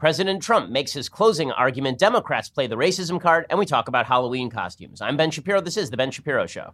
President Trump makes his closing argument. Democrats play the racism card, and we talk about Halloween costumes. I'm Ben Shapiro. This is The Ben Shapiro Show.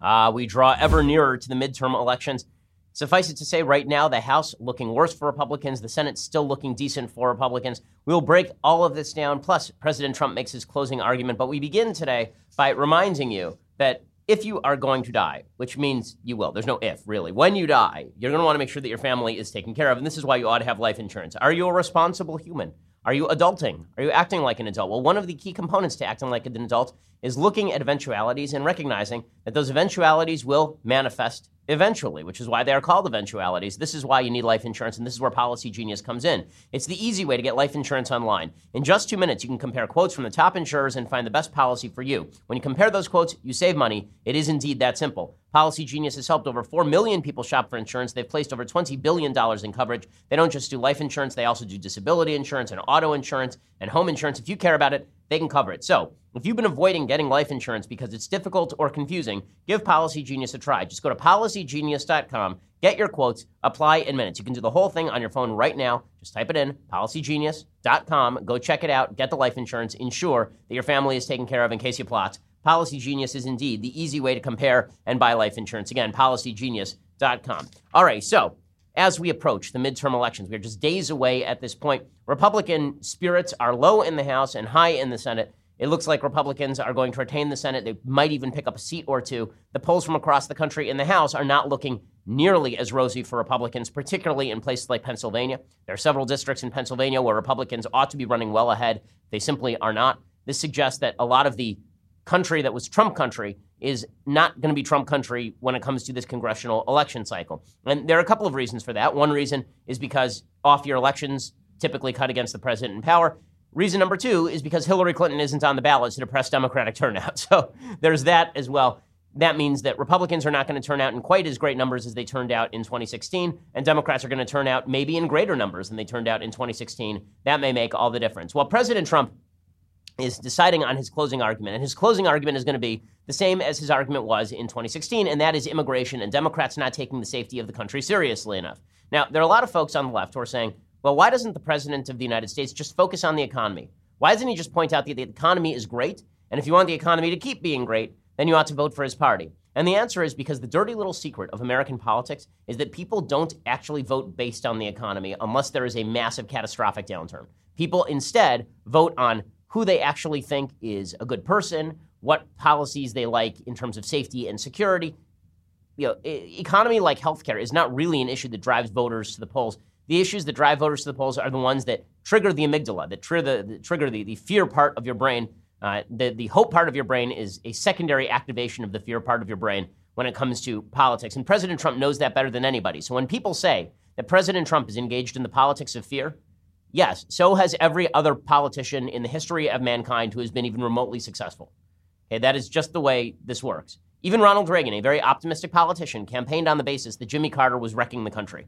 Uh, we draw ever nearer to the midterm elections. Suffice it to say, right now, the House looking worse for Republicans, the Senate still looking decent for Republicans. We will break all of this down. Plus, President Trump makes his closing argument. But we begin today by reminding you that if you are going to die, which means you will, there's no if really. When you die, you're going to want to make sure that your family is taken care of. And this is why you ought to have life insurance. Are you a responsible human? Are you adulting? Are you acting like an adult? Well, one of the key components to acting like an adult is looking at eventualities and recognizing that those eventualities will manifest eventually, which is why they are called eventualities. This is why you need life insurance, and this is where Policygenius comes in. It's the easy way to get life insurance online. In just two minutes, you can compare quotes from the top insurers and find the best policy for you. When you compare those quotes, you save money. It is indeed that simple. Policygenius has helped over 4 million people shop for insurance. They've placed over $20 billion in coverage. They don't just do life insurance, they also do disability insurance and auto insurance and home insurance. If you care about it, they can cover it. So, if you've been avoiding getting life insurance because it's difficult or confusing, give Policygenius a try. Just go to policygenius.com, get your quotes, apply in minutes. You can do the whole thing on your phone right now. Just type it in, policygenius.com, go check it out, get the life insurance, ensure that your family is taken care of in case you plot. Policygenius is indeed the easy way to compare and buy life insurance. Again, policygenius.com. All right, so as we approach the midterm elections, we're just days away at this point. Republican spirits are low in the House and high in the Senate. It looks like Republicans are going to retain the Senate. They might even pick up a seat or two. The polls from across the country in the House are not looking nearly as rosy for Republicans, particularly in places like Pennsylvania. There are several districts in Pennsylvania where Republicans ought to be running well ahead. They simply are not. This suggests that a lot of the country that was Trump country is not going to be Trump country when it comes to this congressional election cycle. And there are a couple of reasons for that. One reason is because off year elections typically cut against the president in power. Reason number two is because Hillary Clinton isn't on the ballot to depress Democratic turnout. So there's that as well. That means that Republicans are not going to turn out in quite as great numbers as they turned out in 2016, and Democrats are going to turn out maybe in greater numbers than they turned out in 2016. That may make all the difference. Well, President Trump is deciding on his closing argument, and his closing argument is going to be the same as his argument was in 2016, and that is immigration and Democrats not taking the safety of the country seriously enough. Now, there are a lot of folks on the left who are saying, well, why doesn't the president of the United States just focus on the economy? Why doesn't he just point out that the economy is great? And if you want the economy to keep being great, then you ought to vote for his party. And the answer is because the dirty little secret of American politics is that people don't actually vote based on the economy unless there is a massive catastrophic downturn. People instead vote on who they actually think is a good person, what policies they like in terms of safety and security. You know, economy like healthcare is not really an issue that drives voters to the polls. The issues that drive voters to the polls are the ones that trigger the amygdala, that trigger the, the trigger the, the fear part of your brain. Uh, the, the hope part of your brain is a secondary activation of the fear part of your brain when it comes to politics. And President Trump knows that better than anybody. So when people say that President Trump is engaged in the politics of fear, yes, so has every other politician in the history of mankind who has been even remotely successful. Okay, that is just the way this works. Even Ronald Reagan, a very optimistic politician, campaigned on the basis that Jimmy Carter was wrecking the country.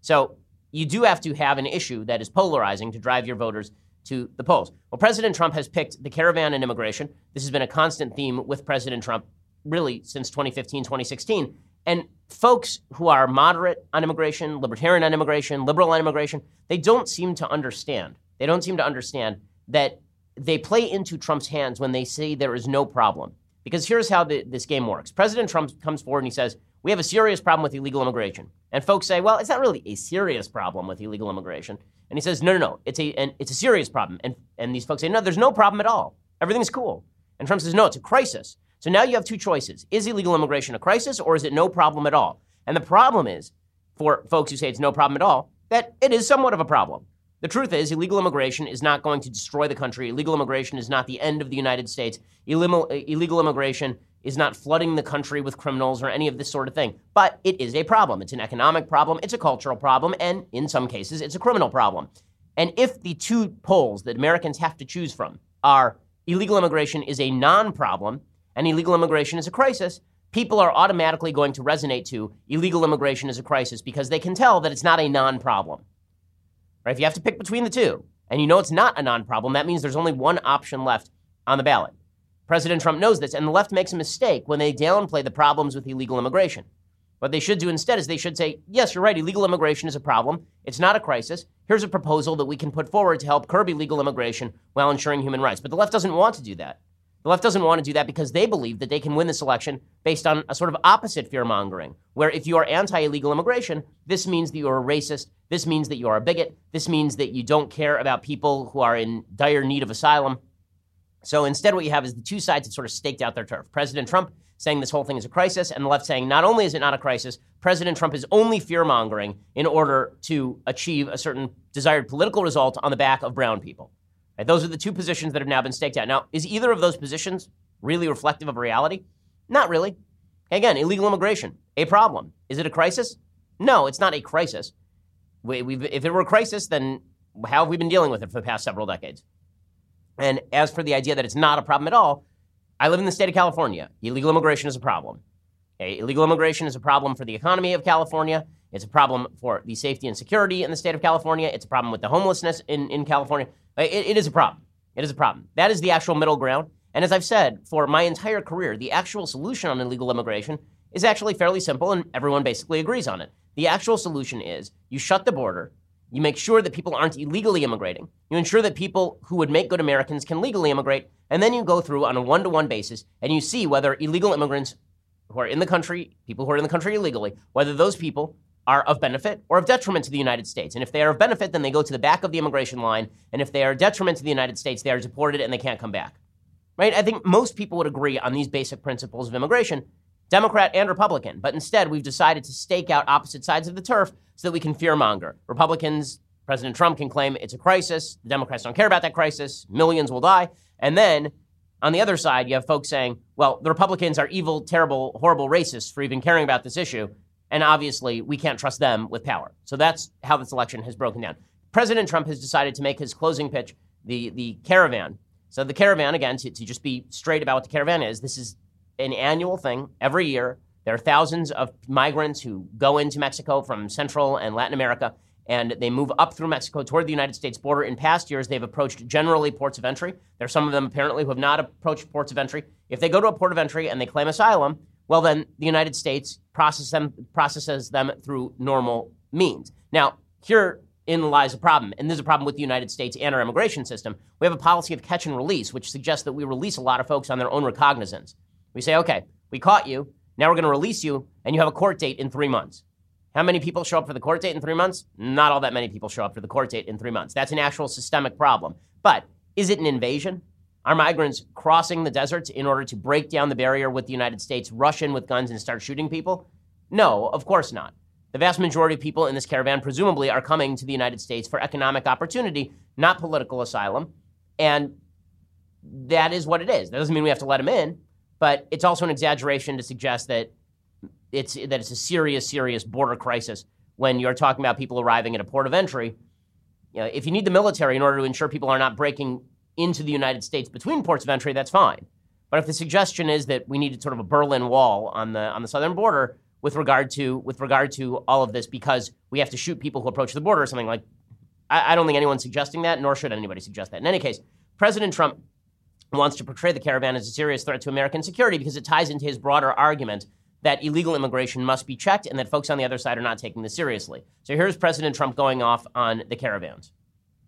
So you do have to have an issue that is polarizing to drive your voters to the polls. Well, President Trump has picked the caravan and immigration. This has been a constant theme with President Trump really since 2015, 2016. And folks who are moderate on immigration, libertarian on immigration, liberal on immigration, they don't seem to understand. They don't seem to understand that they play into Trump's hands when they say there is no problem. Because here's how the, this game works President Trump comes forward and he says, We have a serious problem with illegal immigration. And folks say, well, it's not really a serious problem with illegal immigration. And he says, no, no, no, it's a, and it's a serious problem. And, and these folks say, no, there's no problem at all. Everything's cool. And Trump says, no, it's a crisis. So now you have two choices. Is illegal immigration a crisis or is it no problem at all? And the problem is, for folks who say it's no problem at all, that it is somewhat of a problem. The truth is, illegal immigration is not going to destroy the country. Illegal immigration is not the end of the United States. Illegal immigration is not flooding the country with criminals or any of this sort of thing. But it is a problem. It's an economic problem, it's a cultural problem, and in some cases, it's a criminal problem. And if the two poles that Americans have to choose from are illegal immigration is a non problem and illegal immigration is a crisis, people are automatically going to resonate to illegal immigration is a crisis because they can tell that it's not a non problem. Right? If you have to pick between the two and you know it's not a non problem, that means there's only one option left on the ballot. President Trump knows this, and the left makes a mistake when they downplay the problems with illegal immigration. What they should do instead is they should say, yes, you're right, illegal immigration is a problem. It's not a crisis. Here's a proposal that we can put forward to help curb illegal immigration while ensuring human rights. But the left doesn't want to do that. The left doesn't want to do that because they believe that they can win this election based on a sort of opposite fear mongering, where if you are anti illegal immigration, this means that you are a racist. This means that you are a bigot. This means that you don't care about people who are in dire need of asylum. So instead, what you have is the two sides have sort of staked out their turf. President Trump saying this whole thing is a crisis, and the left saying not only is it not a crisis, President Trump is only fear mongering in order to achieve a certain desired political result on the back of brown people. Right? Those are the two positions that have now been staked out. Now, is either of those positions really reflective of reality? Not really. Again, illegal immigration, a problem. Is it a crisis? No, it's not a crisis. We, if it were a crisis, then how have we been dealing with it for the past several decades? And as for the idea that it's not a problem at all, I live in the state of California. Illegal immigration is a problem. Okay? Illegal immigration is a problem for the economy of California. It's a problem for the safety and security in the state of California. It's a problem with the homelessness in, in California. Uh, it, it is a problem. It is a problem. That is the actual middle ground. And as I've said for my entire career, the actual solution on illegal immigration is actually fairly simple, and everyone basically agrees on it. The actual solution is you shut the border, you make sure that people aren't illegally immigrating, you ensure that people who would make good Americans can legally immigrate, and then you go through on a one to one basis and you see whether illegal immigrants who are in the country, people who are in the country illegally, whether those people are of benefit or of detriment to the United States. And if they are of benefit, then they go to the back of the immigration line. And if they are detriment to the United States, they are deported and they can't come back. Right? I think most people would agree on these basic principles of immigration, Democrat and Republican. But instead, we've decided to stake out opposite sides of the turf so that we can fearmonger. Republicans, President Trump can claim it's a crisis. The Democrats don't care about that crisis. Millions will die. And then on the other side, you have folks saying, well, the Republicans are evil, terrible, horrible racists for even caring about this issue. And obviously, we can't trust them with power. So that's how this election has broken down. President Trump has decided to make his closing pitch the, the caravan. So, the caravan, again, to, to just be straight about what the caravan is, this is an annual thing every year. There are thousands of migrants who go into Mexico from Central and Latin America, and they move up through Mexico toward the United States border. In past years, they've approached generally ports of entry. There are some of them apparently who have not approached ports of entry. If they go to a port of entry and they claim asylum, well, then the United States process them, processes them through normal means. Now, herein lies a problem, and this is a problem with the United States and our immigration system. We have a policy of catch and release, which suggests that we release a lot of folks on their own recognizance. We say, okay, we caught you, now we're going to release you, and you have a court date in three months. How many people show up for the court date in three months? Not all that many people show up for the court date in three months. That's an actual systemic problem. But is it an invasion? Are migrants crossing the deserts in order to break down the barrier with the United States, rush in with guns, and start shooting people? No, of course not. The vast majority of people in this caravan presumably are coming to the United States for economic opportunity, not political asylum. And that is what it is. That doesn't mean we have to let them in, but it's also an exaggeration to suggest that it's that it's a serious, serious border crisis when you're talking about people arriving at a port of entry. You know, if you need the military in order to ensure people are not breaking into the United States between ports of entry, that's fine. But if the suggestion is that we needed sort of a Berlin Wall on the on the southern border with regard to with regard to all of this because we have to shoot people who approach the border or something like, I, I don't think anyone's suggesting that, nor should anybody suggest that. In any case, President Trump wants to portray the caravan as a serious threat to American security because it ties into his broader argument that illegal immigration must be checked and that folks on the other side are not taking this seriously. So here's President Trump going off on the caravans.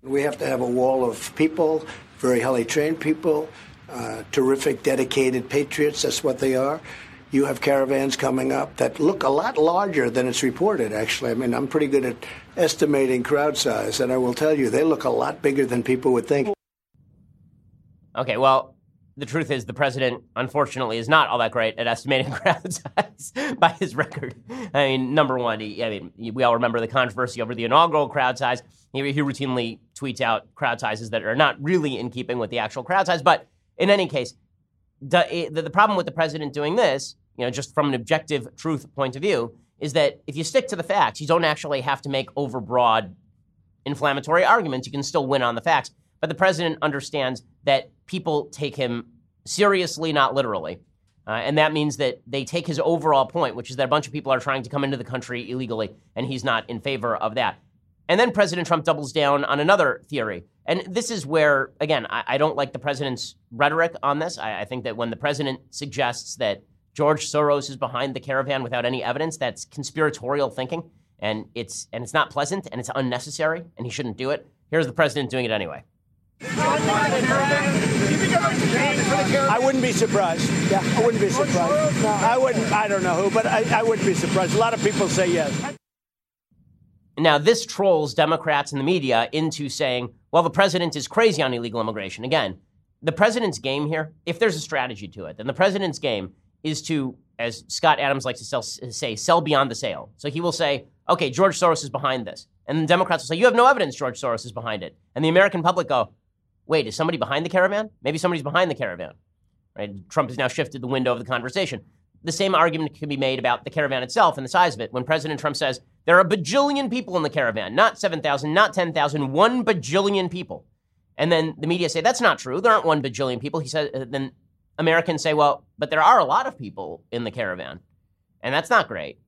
We have to have a wall of people, very highly trained people, uh, terrific, dedicated patriots. That's what they are. You have caravans coming up that look a lot larger than it's reported, actually. I mean, I'm pretty good at estimating crowd size, and I will tell you, they look a lot bigger than people would think. Okay, well, the truth is, the president, unfortunately, is not all that great at estimating crowd size by his record. I mean, number one, he, I mean, we all remember the controversy over the inaugural crowd size. He, he routinely tweets out crowd sizes that are not really in keeping with the actual crowd size. But in any case, the, eh, the, the problem with the president doing this, you know, just from an objective truth point of view, is that if you stick to the facts, you don't actually have to make overbroad inflammatory arguments. You can still win on the facts. But the president understands that people take him seriously, not literally. Uh, and that means that they take his overall point, which is that a bunch of people are trying to come into the country illegally, and he's not in favor of that. And then President Trump doubles down on another theory. And this is where, again, I, I don't like the president's rhetoric on this. I, I, think that when the president suggests that George Soros is behind the caravan without any evidence, that's conspiratorial thinking, and it's and it's not pleasant and it's unnecessary, and he shouldn't do it. Here's the president doing it anyway. I wouldn't be surprised. Yeah, I wouldn't be surprised. I wouldn't. I don't know who, but I, I wouldn't be surprised. A lot of people say yes. Now, this trolls Democrats and the media into saying, well, the president is crazy on illegal immigration. Again, the president's game here, if there's a strategy to it, then the president's game is to, as Scott Adams likes to sell, say, sell beyond the sale. So he will say, okay, George Soros is behind this. And the Democrats will say, you have no evidence George Soros is behind it. And the American public go, wait, is somebody behind the caravan? Maybe somebody's behind the caravan. Right? Trump has now shifted the window of the conversation. The same argument can be made about the caravan itself and the size of it. When President Trump says there are a bajillion people in the caravan, not 7,000, not 10,000, one bajillion people. And then the media say that's not true. There aren't one bajillion people. He said, uh, then Americans say, well, but there are a lot of people in the caravan, and that's not great.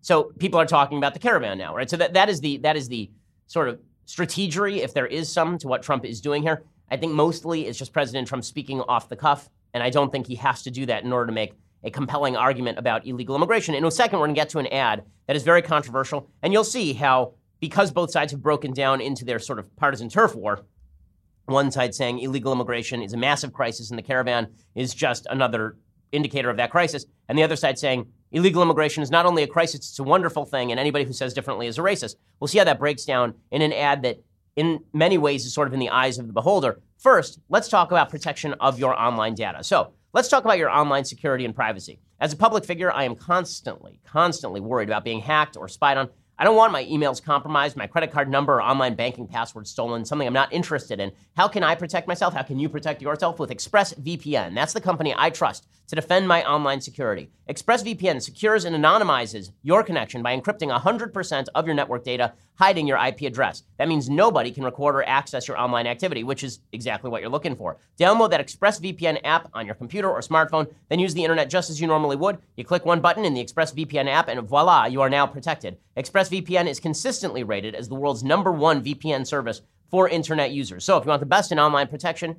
So people are talking about the caravan now, right? So that, that is the that is the sort of strategery, if there is some, to what Trump is doing here. I think mostly it's just President Trump speaking off the cuff, and I don't think he has to do that in order to make a compelling argument about illegal immigration. In a second, we're going to get to an ad that is very controversial, and you'll see how, because both sides have broken down into their sort of partisan turf war, one side saying illegal immigration is a massive crisis and the caravan is just another indicator of that crisis, and the other side saying illegal immigration is not only a crisis, it's a wonderful thing, and anybody who says differently is a racist. We'll see how that breaks down in an ad that in many ways is sort of in the eyes of the beholder. First, let's talk about protection of your online data. So, let's talk about your online security and privacy. As a public figure, I am constantly, constantly worried about being hacked or spied on. I don't want my emails compromised, my credit card number or online banking password stolen, something I'm not interested in. How can I protect myself? How can you protect yourself? With ExpressVPN. That's the company I trust to defend my online security. ExpressVPN secures and anonymizes your connection by encrypting 100% of your network data, hiding your IP address. That means nobody can record or access your online activity, which is exactly what you're looking for. Download that ExpressVPN app on your computer or smartphone, then use the internet just as you normally would. You click one button in the ExpressVPN app, and voila, you are now protected. ExpressVPN is consistently rated as the world's number one VPN service for internet users. So if you want the best in online protection,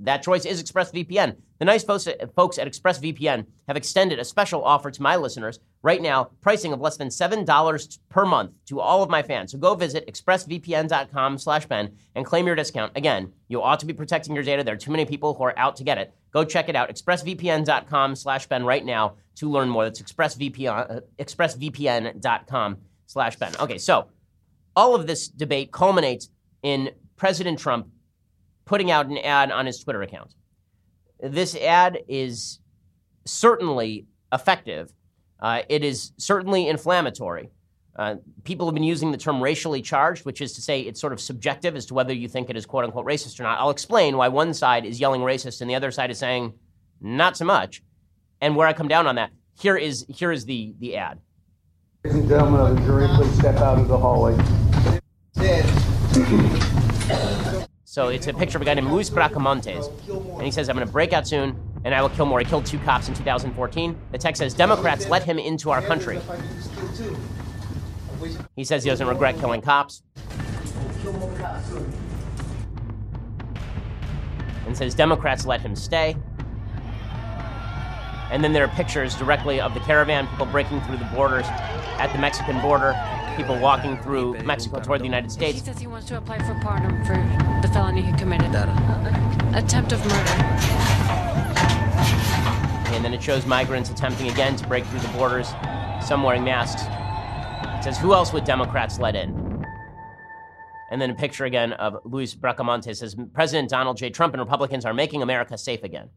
that choice is ExpressVPN. The nice folks at, ExpressVPN have extended a special offer to my listeners right now, pricing of less than $7 per month to all of my fans. So go visit expressvpn.com slash Ben and claim your discount. Again, you ought to be protecting your data. There are too many people who are out to get it. Go check it out, expressvpn.com slash Ben right now to learn more. That's expressvpn, uh, expressvpn.com slash Ben. Okay, so all of this debate culminates in President Trump putting out an ad on his Twitter account. This ad is certainly effective. Uh, it is certainly inflammatory. Uh, people have been using the term racially charged, which is to say it's sort of subjective as to whether you think it is quote unquote racist or not. I'll explain why one side is yelling racist and the other side is saying not so much, and where I come down on that. Here is here is the the ad. Ladies and gentlemen of the jury, please step out of the hallway. So it's a picture of a guy named Luis Bracamontes. And he says, I'm going to break out soon and I will kill more. He killed two cops in 2014. The text says, Democrats let him into our country. He says he doesn't regret killing cops. And says, Democrats let him stay. And then there are pictures directly of the caravan, people breaking through the borders at the Mexican border, people walking through Mexico toward the United States. He says he wants to apply for pardon for the felony he committed. Uh, Attempt of murder. And then it shows migrants attempting again to break through the borders, some wearing masks. It says, Who else would Democrats let in? And then a picture again of Luis Bracamontes says, President Donald J. Trump and Republicans are making America safe again.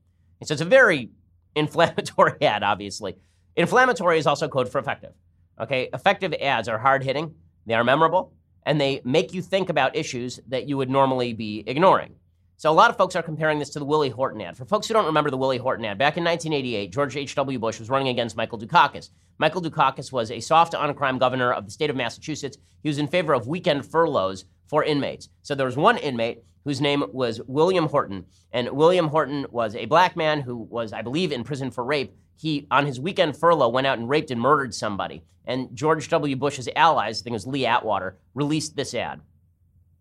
So it's a very inflammatory ad, obviously. Inflammatory is also code for effective. Okay, effective ads are hard hitting, they are memorable, and they make you think about issues that you would normally be ignoring. So a lot of folks are comparing this to the Willie Horton ad. For folks who don't remember the Willie Horton ad, back in 1988, George H.W. Bush was running against Michael Dukakis. Michael Dukakis was a soft on crime governor of the state of Massachusetts. He was in favor of weekend furloughs for inmates. So there was one inmate whose name was William Horton, and William Horton was a black man who was, I believe, in prison for rape. He, on his weekend furlough, went out and raped and murdered somebody. And George W. Bush's allies, I think it was Lee Atwater, released this ad.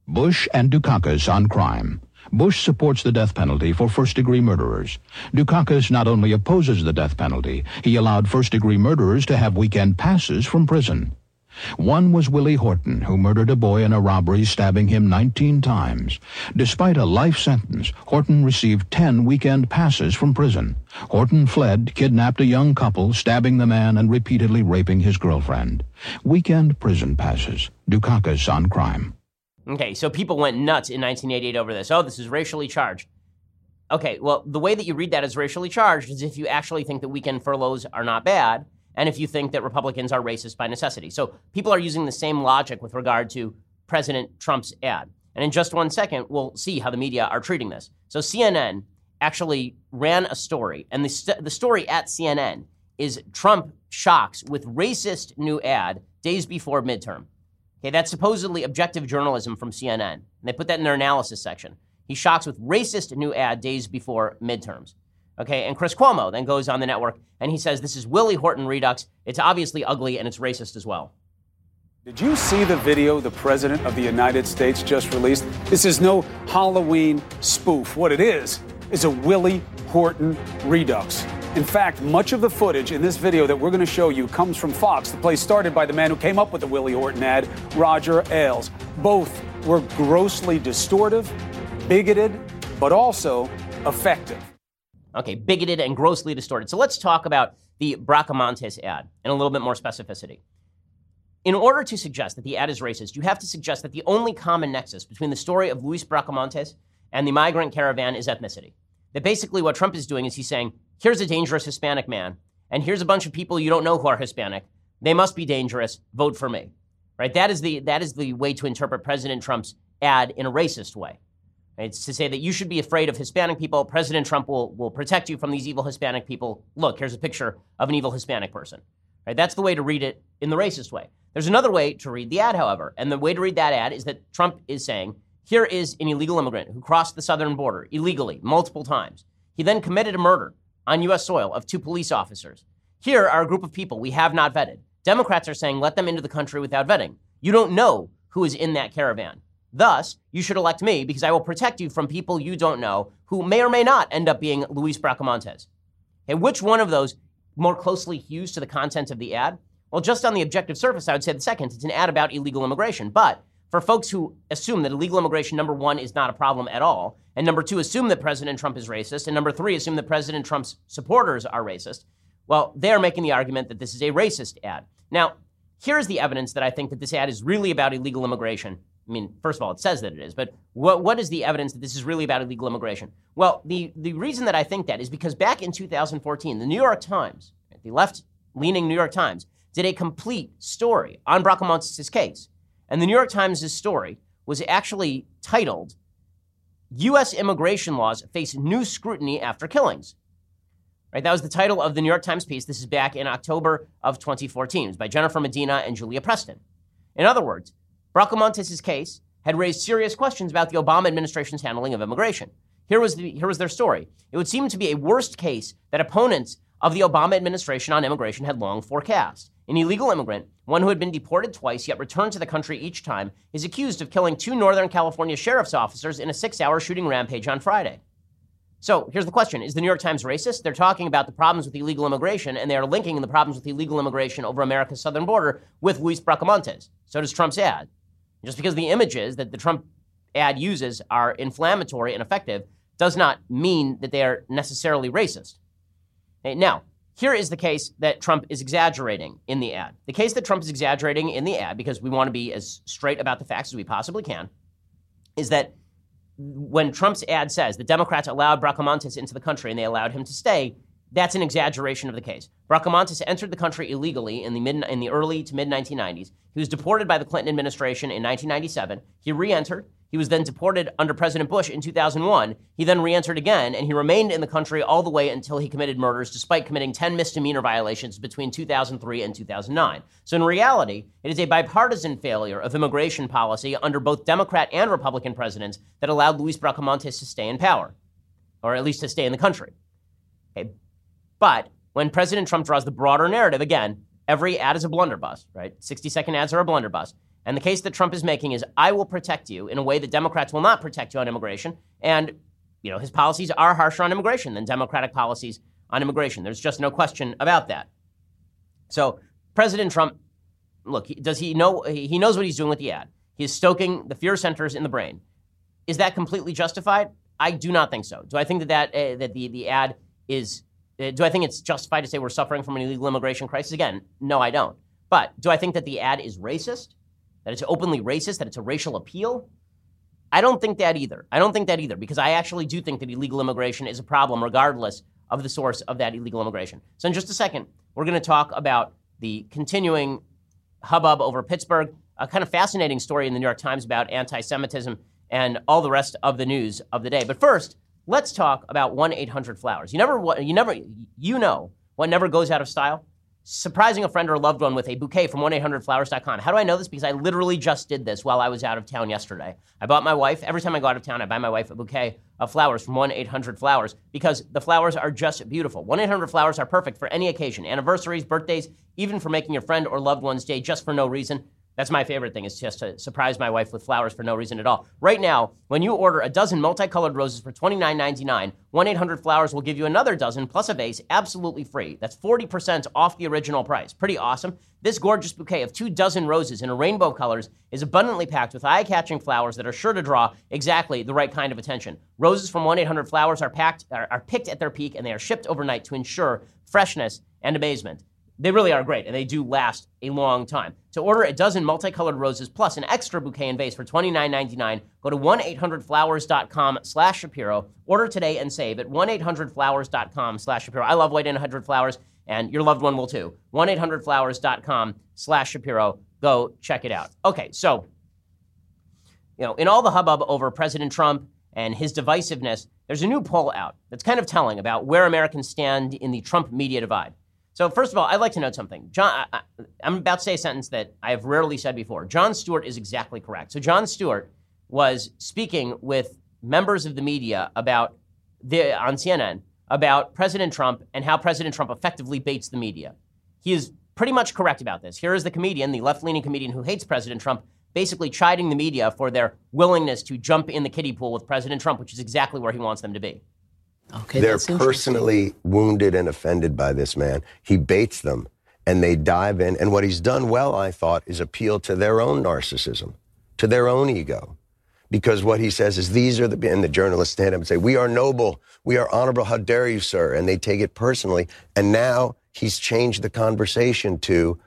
Bush and Dukakis on crime. Bush supports the death penalty for first-degree murderers. Dukakis not only opposes the death penalty, he allowed first-degree murderers to have weekend passes from prison. One was Willie Horton, who murdered a boy in a robbery, stabbing him 19 times. Despite a life sentence, Horton received 10 weekend passes from prison. Horton fled, kidnapped a young couple, stabbing the man and repeatedly raping his girlfriend. Weekend prison passes. Dukakis on crime. Okay, so people went nuts in 1988 over this. Oh, this is racially charged. Okay, well, the way that you read that as racially charged is if you actually think that weekend furloughs are not bad, and if you think that Republicans are racist by necessity. So people are using the same logic with regard to President Trump's ad. And in just one second, we'll see how the media are treating this. So CNN actually ran a story, and the, st- the story at CNN is Trump shocks with racist new ad days before midterm. Okay, that's supposedly objective journalism from CNN. And they put that in their analysis section. He shocks with racist new ad days before midterms. Okay, and Chris Cuomo then goes on the network and he says this is Willie Horton Redux. It's obviously ugly and it's racist as well. Did you see the video the President of the United States just released? This is no Halloween spoof. What it is, is a Willie Horton Redux. In fact, much of the footage in this video that we're going to show you comes from Fox, the place started by the man who came up with the Willie Horton ad, Roger Ailes. Both were grossly distortive, bigoted, but also effective. Okay, bigoted and grossly distorted. So let's talk about the Bracamontes ad in a little bit more specificity. In order to suggest that the ad is racist, you have to suggest that the only common nexus between the story of Luis Bracamontes and the migrant caravan is ethnicity. That basically what Trump is doing is he's saying, here's a dangerous Hispanic man, and here's a bunch of people you don't know who are Hispanic. They must be dangerous. Vote for me. Right? That is the that is the way to interpret President Trump's ad in a racist way. It's to say that you should be afraid of Hispanic people. President Trump will, will protect you from these evil Hispanic people. Look, here's a picture of an evil Hispanic person. Right? That's the way to read it in the racist way. There's another way to read the ad, however, and the way to read that ad is that Trump is saying, here is an illegal immigrant who crossed the southern border illegally multiple times. He then committed a murder on U.S. soil of two police officers. Here are a group of people we have not vetted. Democrats are saying let them into the country without vetting. You don't know who is in that caravan. Thus, you should elect me because I will protect you from people you don't know who may or may not end up being Luis Bracamontes. And which one of those more closely hews to the content of the ad? Well, just on the objective surface, I would say the second. It's an ad about illegal immigration. But for folks who assume that illegal immigration, number one, is not a problem at all, and number two, assume that President Trump is racist, and number three, assume that President Trump's supporters are racist, well, they're making the argument that this is a racist ad. Now, here's the evidence that I think that this ad is really about illegal immigration. I mean, first of all, it says that it is, but what, what is the evidence that this is really about illegal immigration? Well, the, the reason that I think that is because back in 2014, the New York Times, the left leaning New York Times, did a complete story on Bracamontes' case. And the New York Times' story was actually titled U.S. Immigration Laws Face New Scrutiny After Killings. Right, that was the title of the New York Times piece. This is back in October of 2014. It was by Jennifer Medina and Julia Preston. In other words, Bracamontes' case had raised serious questions about the Obama administration's handling of immigration. Here was, the, here was their story. It would seem to be a worst case that opponents of the Obama administration on immigration had long forecast. An illegal immigrant, one who had been deported twice yet returned to the country each time, is accused of killing two Northern California sheriff's officers in a six hour shooting rampage on Friday. So here's the question Is the New York Times racist? They're talking about the problems with illegal immigration, and they are linking the problems with illegal immigration over America's southern border with Luis Bracamontes. So does Trump's ad. Just because the images that the Trump ad uses are inflammatory and effective does not mean that they are necessarily racist. Eh, now, here is the case that Trump is exaggerating in the ad. The case that Trump is exaggerating in the ad, because we want to be as straight about the facts as we possibly can, is that when Trump's ad says the Democrats allowed Bracamontes into the country and they allowed him to stay, that's an exaggeration of the case. Bracamontes entered the country illegally in the mid in the early to mid 1990s. He was deported by the Clinton administration in 1997. He re-entered. He was then deported under President Bush in 2001. He then re entered again, and he remained in the country all the way until he committed murders, despite committing 10 misdemeanor violations between 2003 and 2009. So, in reality, it is a bipartisan failure of immigration policy under both Democrat and Republican presidents that allowed Luis Bracamontes to stay in power, or at least to stay in the country. Okay. But when President Trump draws the broader narrative, again, every ad is a blunderbuss, right? 60 second ads are a blunderbuss. And the case that Trump is making is I will protect you in a way that Democrats will not protect you on immigration. And, you know, his policies are harsher on immigration than Democratic policies on immigration. There's just no question about that. So, President Trump, look, does he know? He knows what he's doing with the ad. He's stoking the fear centers in the brain. Is that completely justified? I do not think so. Do I think that that, uh, that the, the ad is, Uh, do I think it's justified to say we're suffering from an illegal immigration crisis? Again, no, I don't. But do I think that the ad is racist? That it's openly racist? That it's a racial appeal? I don't think that either. I don't think that either because I actually do think that illegal immigration is a problem regardless of the source of that illegal immigration. So, in just a second, we're going to talk about the continuing hubbub over Pittsburgh, a kind of fascinating story in the New York Times about anti Semitism and all the rest of the news of the day. But first, let's talk about 1 800 Flowers. You never, you never, you know what never goes out of style? surprising a friend or a loved one with a bouquet from 1-800-Flowers.com. How do I know this? Because I literally just did this while I was out of town yesterday. I bought my wife, every time I go out of town, I buy my wife a bouquet of flowers from 1-800-Flowers because the flowers are just beautiful. 1-800-Flowers are perfect for any occasion, anniversaries, birthdays, even for making your friend or loved one's day just for no reason. That's my favorite thing is just to surprise my wife with flowers for no reason at all. Right now, when you order a dozen multicolored roses for $29.99, 1-800-Flowers will give you another dozen plus a vase absolutely free. That's 40% off the original price. Pretty awesome. This gorgeous bouquet of two dozen roses in a rainbow colors is abundantly packed with eye-catching flowers that are sure to draw exactly the right kind of attention. Roses from 1-800-Flowers are, packed, are, are picked at their peak and they are shipped overnight to ensure freshness and amazement. They really are great, and they do last a long time. To order a dozen multicolored roses plus an extra bouquet and vase for $29.99, go to 1-800-Flowers.com slash Shapiro. Order today and save at 1-800-Flowers.com slash Shapiro. I love 1-800-Flowers, and your loved one will too. 1-800-Flowers.com slash Shapiro. Go check it out. Okay, so, you know, in all the hubbub over President Trump and his divisiveness, there's a new poll out that's kind of telling about where Americans stand in the Trump media divide. So first of all, I'd like to note something. John, I, am about to say a sentence that I have rarely said before. Jon Stewart is exactly correct. So Jon Stewart was speaking with members of the media about the on CNN about President Trump and how President Trump effectively baits the media. He is pretty much correct about this. Here is the comedian, the left-leaning comedian who hates President Trump, basically chiding the media for their willingness to jump in the kiddie pool with President Trump, which is exactly where he wants them to be. Okay, They're personally wounded and offended by this man. He baits them and they dive in. And what he's done well, I thought, is appeal to their own narcissism, to their own ego. Because what he says is, these are the, and the journalists stand up and say, we are noble, we are honorable, how dare you, sir? And they take it personally. And now he's changed the conversation to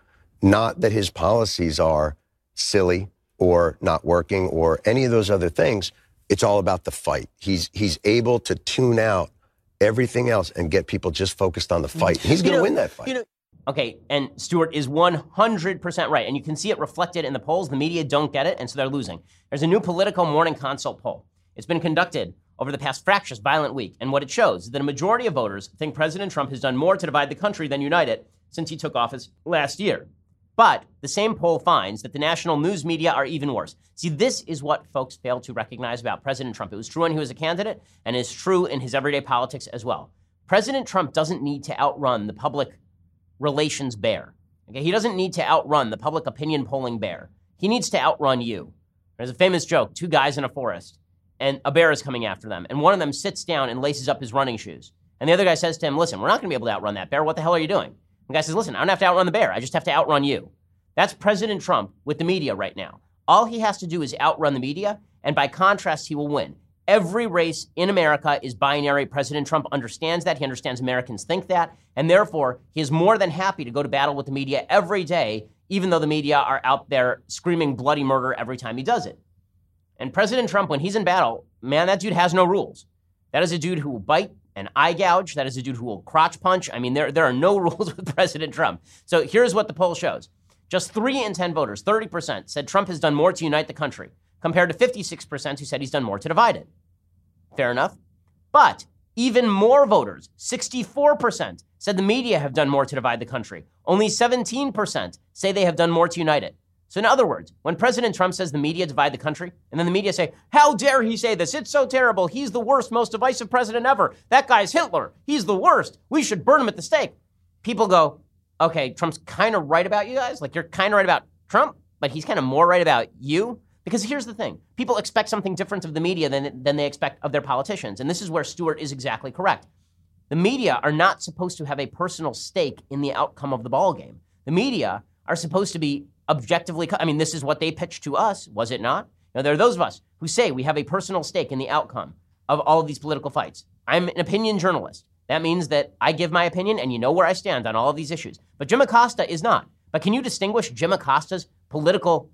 not that his policies are silly or not working or any of those other things, it's all about the fight. He's he's able to tune out everything else and get people just focused on the fight. Mm-hmm. He's going to win that fight. You know, okay, and Stewart is 100% right. And you can see it reflected in the polls. The media don't get it, and so they're losing. There's a new Politico Morning Consult poll. It's been conducted over the past fractious, violent week. And what it shows is that a majority of voters think President Trump has done more to divide the country than unite it since he took office last year. But the same poll finds that the national news media are even worse. See, this is what folks fail to recognize about President Trump. It was true when he was a candidate, and is true in his everyday politics as well. President Trump doesn't need to outrun the public relations bear. Okay? He doesn't need to outrun the public opinion polling bear. He needs to outrun you. There's a famous joke two guys in a forest, and a bear is coming after them. And one of them sits down and laces up his running shoes. And the other guy says to him, Listen, we're not going to be able to outrun that bear. What the hell are you doing? The guy says, listen, I don't have to outrun the bear. I just have to outrun you. That's President Trump with the media right now. All he has to do is outrun the media, and by contrast, he will win. Every race in America is binary. President Trump understands that. He understands Americans think that. And therefore, he is more than happy to go to battle with the media every day, even though the media are out there screaming bloody murder every time he does it. And President Trump, when he's in battle, man, that dude has no rules. That is a dude who will bite an eye gouge. That is a dude who will crotch punch. I mean, there, there are no rules with President Trump. So here's what the poll shows just three in 10 voters, 30%, said Trump has done more to unite the country, compared to 56% who said he's done more to divide it. Fair enough. But even more voters, 64%, said the media have done more to divide the country. Only 17% say they have done more to unite it. So, in other words, when President Trump says the media divide the country, and then the media say, How dare he say this? It's so terrible. He's the worst, most divisive president ever. That guy's Hitler. He's the worst. We should burn him at the stake. People go, Okay, Trump's kind of right about you guys. Like, you're kind of right about Trump, but he's kind of more right about you. Because here's the thing people expect something different of the media than, than they expect of their politicians. And this is where Stewart is exactly correct. The media are not supposed to have a personal stake in the outcome of the ball game. The media are supposed to be objectively, I mean, this is what they pitched to us, was it not? Now, there are those of us who say we have a personal stake in the outcome of all of these political fights. I'm an opinion journalist. That means that I give my opinion and you know where I stand on all of these issues. But Jim Acosta is not. But can you distinguish Jim Acosta's political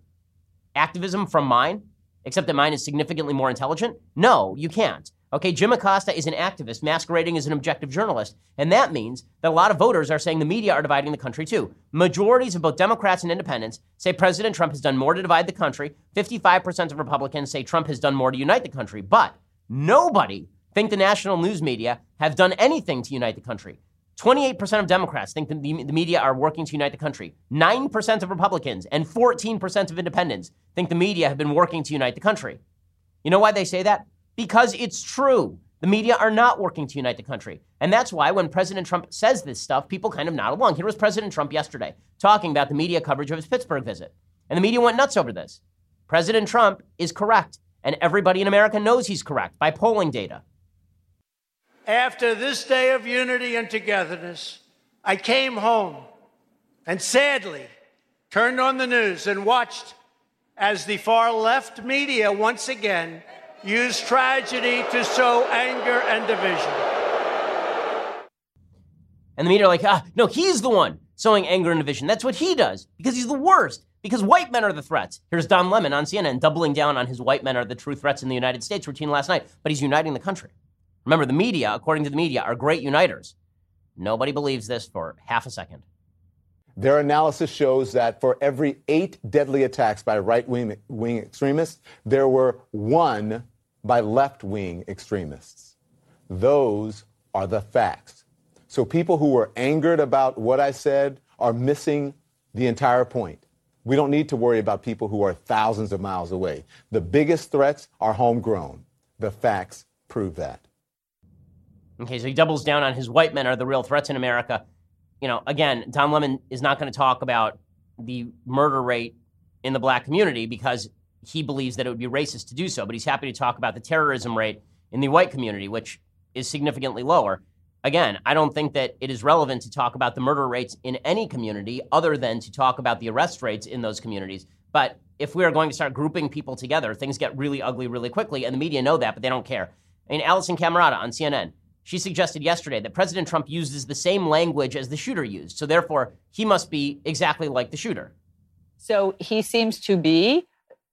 activism from mine, except that mine is significantly more intelligent? No, you can't. Okay, Jim Acosta is an activist masquerading as an objective journalist, and that means that a lot of voters are saying the media are dividing the country too. Majorities of both Democrats and independents say President Trump has done more to divide the country. 55% of Republicans say Trump has done more to unite the country, but nobody think the national news media have done anything to unite the country. 28% of Democrats think that the, the media are working to unite the country. 9% of Republicans and 14% of independents think the media have been working to unite the country. You know why they say that? Because it's true. The media are not working to unite the country. And that's why when President Trump says this stuff, people kind of nod along. Here was President Trump yesterday talking about the media coverage of his Pittsburgh visit. And the media went nuts over this. President Trump is correct. And everybody in America knows he's correct by polling data. After this day of unity and togetherness, I came home and sadly turned on the news and watched as the far left media once again used tragedy to sow anger and division. And the media are like, ah, no, he's the one sowing anger and division. That's what he does because he's the worst, because white men are the threats. Here's Don Lemon on CNN doubling down on his white men are the true threats in the United States routine last night, but he's uniting the country. Remember, the media, according to the media, are great uniters. Nobody believes this for half a second. Their analysis shows that for every eight deadly attacks by right wing extremists, there were one by left wing extremists. Those are the facts. So people who were angered about what I said are missing the entire point. We don't need to worry about people who are thousands of miles away. The biggest threats are homegrown. The facts prove that. Okay, so he doubles down on his white men are the real threats in America. You know, again, Don Lemon is not going to talk about the murder rate in the black community because he believes that it would be racist to do so, but he's happy to talk about the terrorism rate in the white community, which is significantly lower. Again, I don't think that it is relevant to talk about the murder rates in any community other than to talk about the arrest rates in those communities. But if we are going to start grouping people together, things get really ugly really quickly, and the media know that, but they don't care. I mean, Alisyn Camerota on CNN, she suggested yesterday that President Trump uses the same language as the shooter used. So therefore, he must be exactly like the shooter. So he seems to be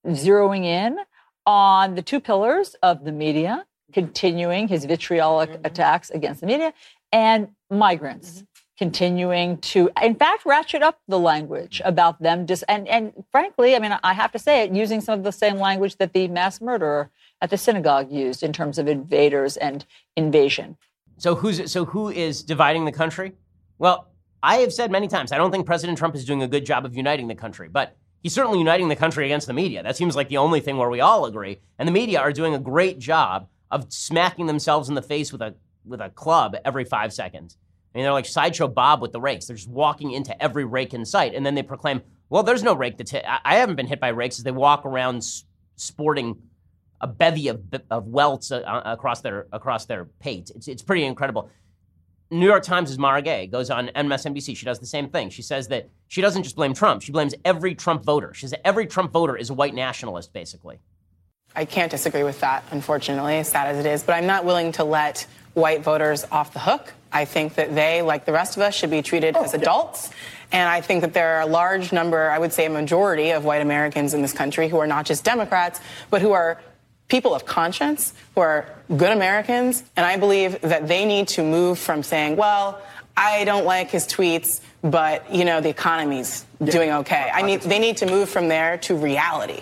zeroing in on the two pillars of the media, continuing his vitriolic mm-hmm. attacks against the media, and migrants. Mm-hmm. Continuing to, in fact, ratchet up the language about them. Just and and frankly, I mean, I have to say it, using some of the same language that the mass murderer at the synagogue used in terms of invaders and invasion. So who's so who is dividing the country? Well, I have said many times I don't think President Trump is doing a good job of uniting the country, but he's certainly uniting the country against the media. That seems like the only thing where we all agree. And the media are doing a great job of smacking themselves in the face with a with a club every five seconds. I mean, they're like sideshow Bob with the rakes. They're just walking into every rake in sight, and then they proclaim, "Well, there's no rake that's hit. I, haven't been hit by rakes." As they walk around sporting a bevy of, of welts uh, uh, across their across their pate. It's, it's pretty incredible. New York Times' Mara Gay goes on MSNBC. She does the same thing. She says that she doesn't just blame Trump, she blames every Trump voter. She says every Trump voter is a white nationalist, basically. I can't disagree with that, unfortunately, as sad as it is. But I'm not willing to let white voters off the hook. I think that they, like the rest of us, should be treated oh, as adults. And I think that there are a large number, I would say a majority of white Americans in this country who are not just Democrats, but who are people of conscience who are good Americans, and I believe that they need to move from saying, well, I don't like his tweets, but you know the economy's doing okay. I need they need to move from there to reality.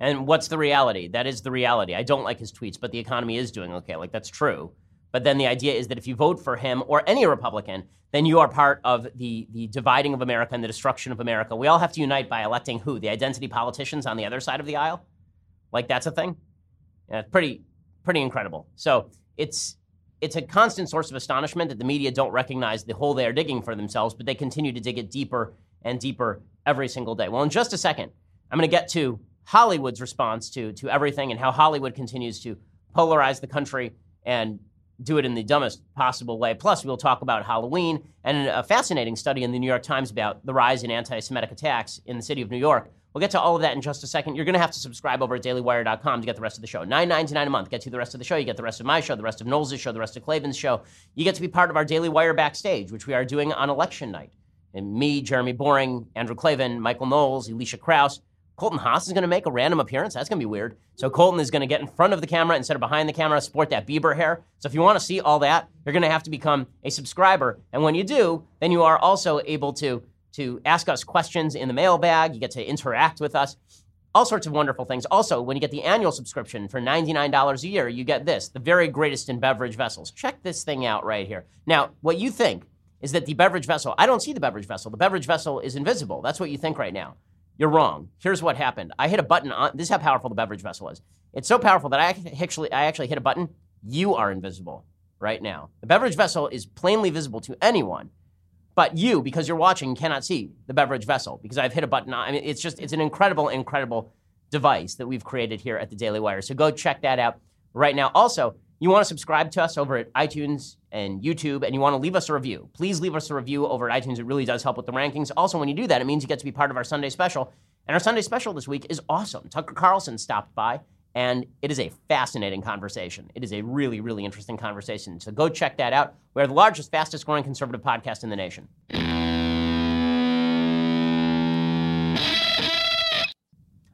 And what's the reality? That is the reality. I don't like his tweets, but the economy is doing okay. Like that's true. But then the idea is that if you vote for him or any Republican, then you are part of the, the dividing of America and the destruction of America. We all have to unite by electing who? The identity politicians on the other side of the aisle? Like that's a thing? Yeah, it's pretty pretty incredible. So it's it's a constant source of astonishment that the media don't recognize the hole they are digging for themselves, but they continue to dig it deeper and deeper every single day. Well, in just a second, I'm going to get to Hollywood's response to, to everything and how Hollywood continues to polarize the country and do it in the dumbest possible way. Plus, we'll talk about Halloween and a fascinating study in the New York Times about the rise in anti Semitic attacks in the city of New York. We'll get to all of that in just a second. You're going to have to subscribe over at dailywire.com to get the rest of the show. Nine ninety nine a month gets you the rest of the show. You get the rest of my show, the rest of Knowles' show, the rest of Klavan's show. You get to be part of our Daily Wire backstage, which we are doing on election night. And me, Jeremy Boring, Andrew Klavan, Michael Knowles, Elisha Krauss, Colton Haas is going to make a random appearance. That's going to be weird. So Colton is going to get in front of the camera instead of behind the camera, sport that Bieber hair. So if you want to see all that, you're going to have to become a subscriber. And when you do, then you are also able to to ask us questions in the mailbag. You get to interact with us. All sorts of wonderful things. Also, when you get the annual subscription for $99 a year, you get this the very greatest in beverage vessels. Check this thing out right here. Now, what you think is that the beverage vessel, I don't see the beverage vessel. The beverage vessel is invisible. That's what you think right now. You're wrong. Here's what happened. I hit a button on this is how powerful the beverage vessel is. It's so powerful that I actually I actually hit a button. You are invisible right now. The beverage vessel is plainly visible to anyone, but you, because you're watching, cannot see the beverage vessel because I've hit a button. I mean, it's just it's an incredible, incredible device that we've created here at the Daily Wire. So go check that out right now. Also, you want to subscribe to us over at iTunes and YouTube, and you want to leave us a review, please leave us a review over at iTunes. It really does help with the rankings. Also, when you do that, it means you get to be part of our Sunday special. And our Sunday special this week is awesome. Tucker Carlson stopped by, and it is a fascinating conversation. It is a really, really interesting conversation. So go check that out. We're the largest, fastest growing conservative podcast in the nation.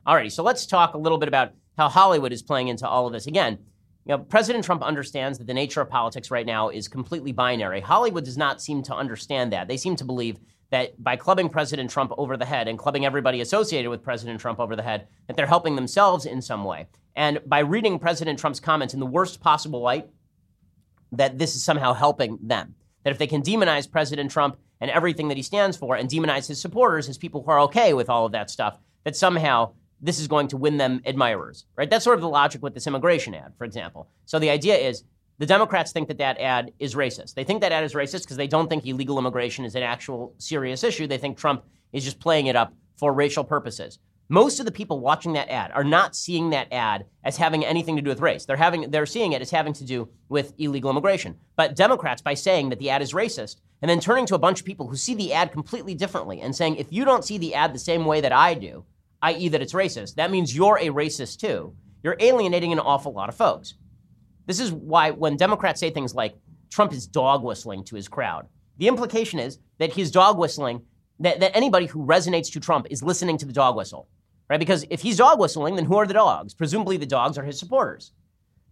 Alrighty, so let's talk a little bit about how Hollywood is playing into all of this. Again, you know, President Trump understands that the nature of politics right now is completely binary. Hollywood does not seem to understand that. They seem to believe that by clubbing President Trump over the head and clubbing everybody associated with President Trump over the head, that they're helping themselves in some way. And by reading President Trump's comments in the worst possible light, that this is somehow helping them. That if they can demonize President Trump and everything that he stands for and demonize his supporters, as people who are okay with all of that stuff, that somehow this is going to win them admirers, right? That's sort of the logic with this immigration ad, for example. So the idea is the Democrats think that that ad is racist. They think that ad is racist because they don't think illegal immigration is an actual serious issue. They think Trump is just playing it up for racial purposes. Most of the people watching that ad are not seeing that ad as having anything to do with race. They're having they're seeing it as having to do with illegal immigration. But Democrats by saying that the ad is racist and then turning to a bunch of people who see the ad completely differently and saying if you don't see the ad the same way that I do, i.e., that it's racist, that means you're a racist too. You're alienating an awful lot of folks. This is why when Democrats say things like Trump is dog whistling to his crowd, the implication is that he's dog whistling, that, that anybody who resonates to Trump is listening to the dog whistle, right? Because if he's dog whistling, then who are the dogs? Presumably the dogs are his supporters.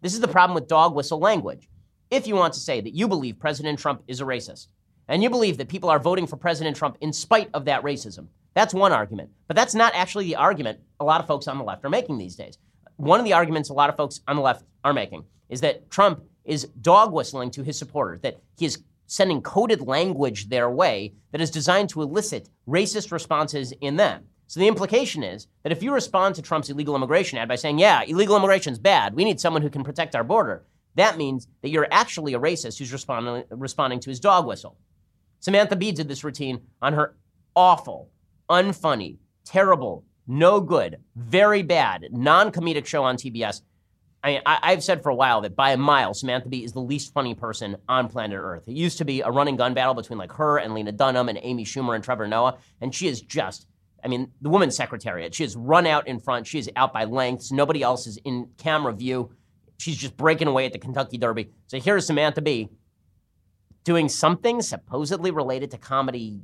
This is the problem with dog whistle language. If you want to say that you believe President Trump is a racist, and you believe that people are voting for President Trump in spite of that racism, that's one argument. But that's not actually the argument a lot of folks on the left are making these days. One of the arguments a lot of folks on the left are making is that Trump is dog whistling to his supporters, that he is sending coded language their way that is designed to elicit racist responses in them. So the implication is that if you respond to Trump's illegal immigration ad by saying, yeah, illegal immigration is bad, we need someone who can protect our border, that means that you're actually a racist who's responding, responding to his dog whistle. Samantha Bee did this routine on her awful unfunny, terrible, no good, very bad, non comedic show on TBS. I mean, I, have said for a while that by a mile, Samantha Bee is the least funny person on planet Earth. It used to be a running gun battle between like her and Lena Dunham and Amy Schumer and Trevor Noah, and she is just, I mean, the woman's secretariat. She is run out in front. She is out by lengths. Nobody else is in camera view. She's just breaking away at the Kentucky Derby. So here's Samantha Bee doing something supposedly related to comedy,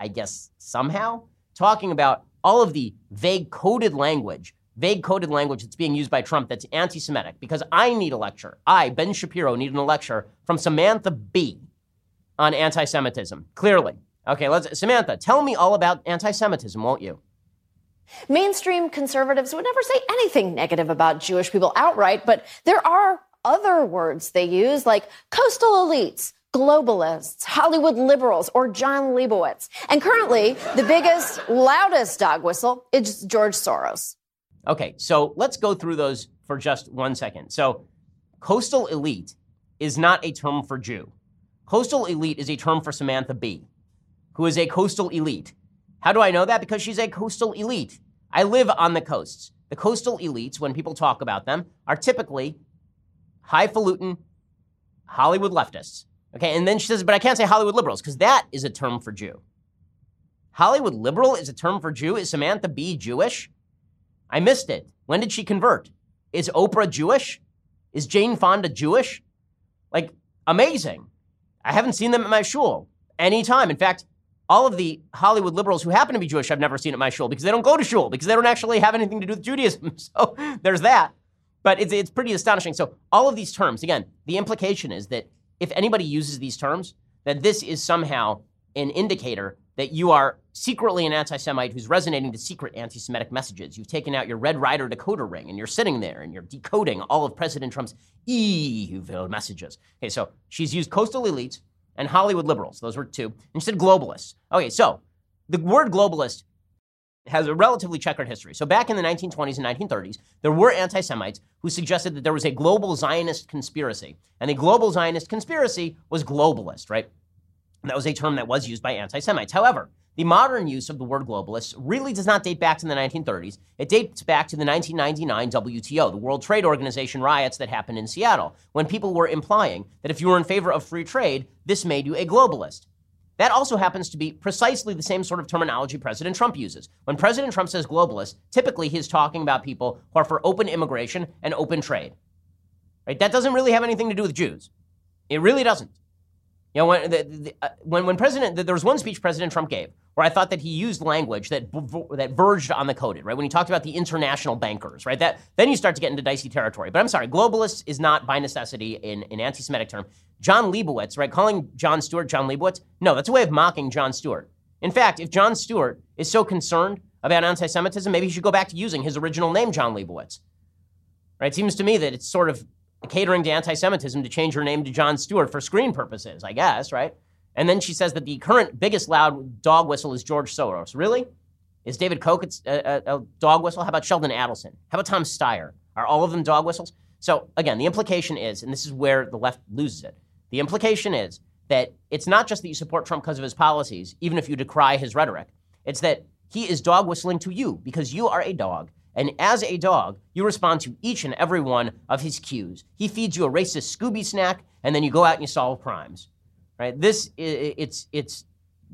I guess, somehow talking about all of the vague coded language, vague coded language that's being used by Trump that's anti Semitic, because I need a lecture. I, Ben Shapiro, need a lecture from Samantha Bee on anti Semitism. Clearly. Okay, let's, Samantha, tell me all about anti Semitism, won't you? Mainstream conservatives would never say anything negative about Jewish people outright, but there are other words they use, like coastal elites, globalists, Hollywood liberals, or Jon Leibowitz. And currently, the biggest, loudest dog whistle is George Soros. Okay, so let's go through those for just one second. So, coastal elite is not a term for Jew. Coastal elite is a term for Samantha Bee, who is a coastal elite. How do I know that? Because she's a coastal elite. I live on the coasts. The coastal elites, when people talk about them, are typically highfalutin Hollywood leftists. Okay, and then she says, but I can't say Hollywood liberals because that is a term for Jew. Hollywood liberal is a term for Jew. Is Samantha Bee Jewish? I missed it. When did she convert? Is Oprah Jewish? Is Jane Fonda Jewish? Like, amazing. I haven't seen them at my shul anytime. In fact, all of the Hollywood liberals who happen to be Jewish, I've never seen at my shul because they don't go to shul, because they don't actually have anything to do with Judaism. So there's that. But it's, it's pretty astonishing. So all of these terms, again, the implication is that if anybody uses these terms, that this is somehow an indicator that you are secretly an anti Semite who's resonating to secret anti Semitic messages. You've taken out your Red Ryder decoder ring and you're sitting there and you're decoding all of President Trump's evil messages. Okay, so she's used coastal elites and Hollywood liberals. Those were two. And she said globalists. Okay, so the word globalist has a relatively checkered history. So back in the 1920s and 1930s, there were anti-Semites who suggested that there was a global Zionist conspiracy. And the global Zionist conspiracy was globalist, right? That was a term that was used by anti-Semites. However, the modern use of the word globalist really does not date back to the 1930s. It dates back to the 1999 WTO, the World Trade Organization riots that happened in Seattle, when people were implying that if you were in favor of free trade, this made you a globalist. That also happens to be precisely the same sort of terminology President Trump uses. When President Trump says globalist, typically he's talking about people who are for open immigration and open trade. Right? That doesn't really have anything to do with Jews. It really doesn't. You know, when, the, the, uh, when, when President, there was one speech President Trump gave where I thought that he used language that that verged on the coded, right? When he talked about the international bankers, right? That then you start to get into dicey territory. But I'm sorry, globalist is not by necessity in an anti-Semitic term. Jon Leibowitz, right? Calling Jon Stewart Jon Leibowitz, no, that's a way of mocking Jon Stewart. In fact, if Jon Stewart is so concerned about anti-Semitism, maybe he should go back to using his original name, John Leibowitz. Right? It seems to me that it's sort of catering to anti Semitism to change her name to Jon Stewart for screen purposes, I guess, right? And then she says that the current biggest loud dog whistle is George Soros. Really? Is David Koch a, a, a dog whistle? How about Sheldon Adelson? How about Tom Steyer? Are all of them dog whistles? So, again, the implication is, and this is where the left loses it, the implication is that it's not just that you support Trump because of his policies, even if you decry his rhetoric. It's that he is dog whistling to you because you are a dog and as a dog, you respond to each and every one of his cues. He feeds you a racist Scooby snack, and then you go out and you solve crimes. Right? This it's it's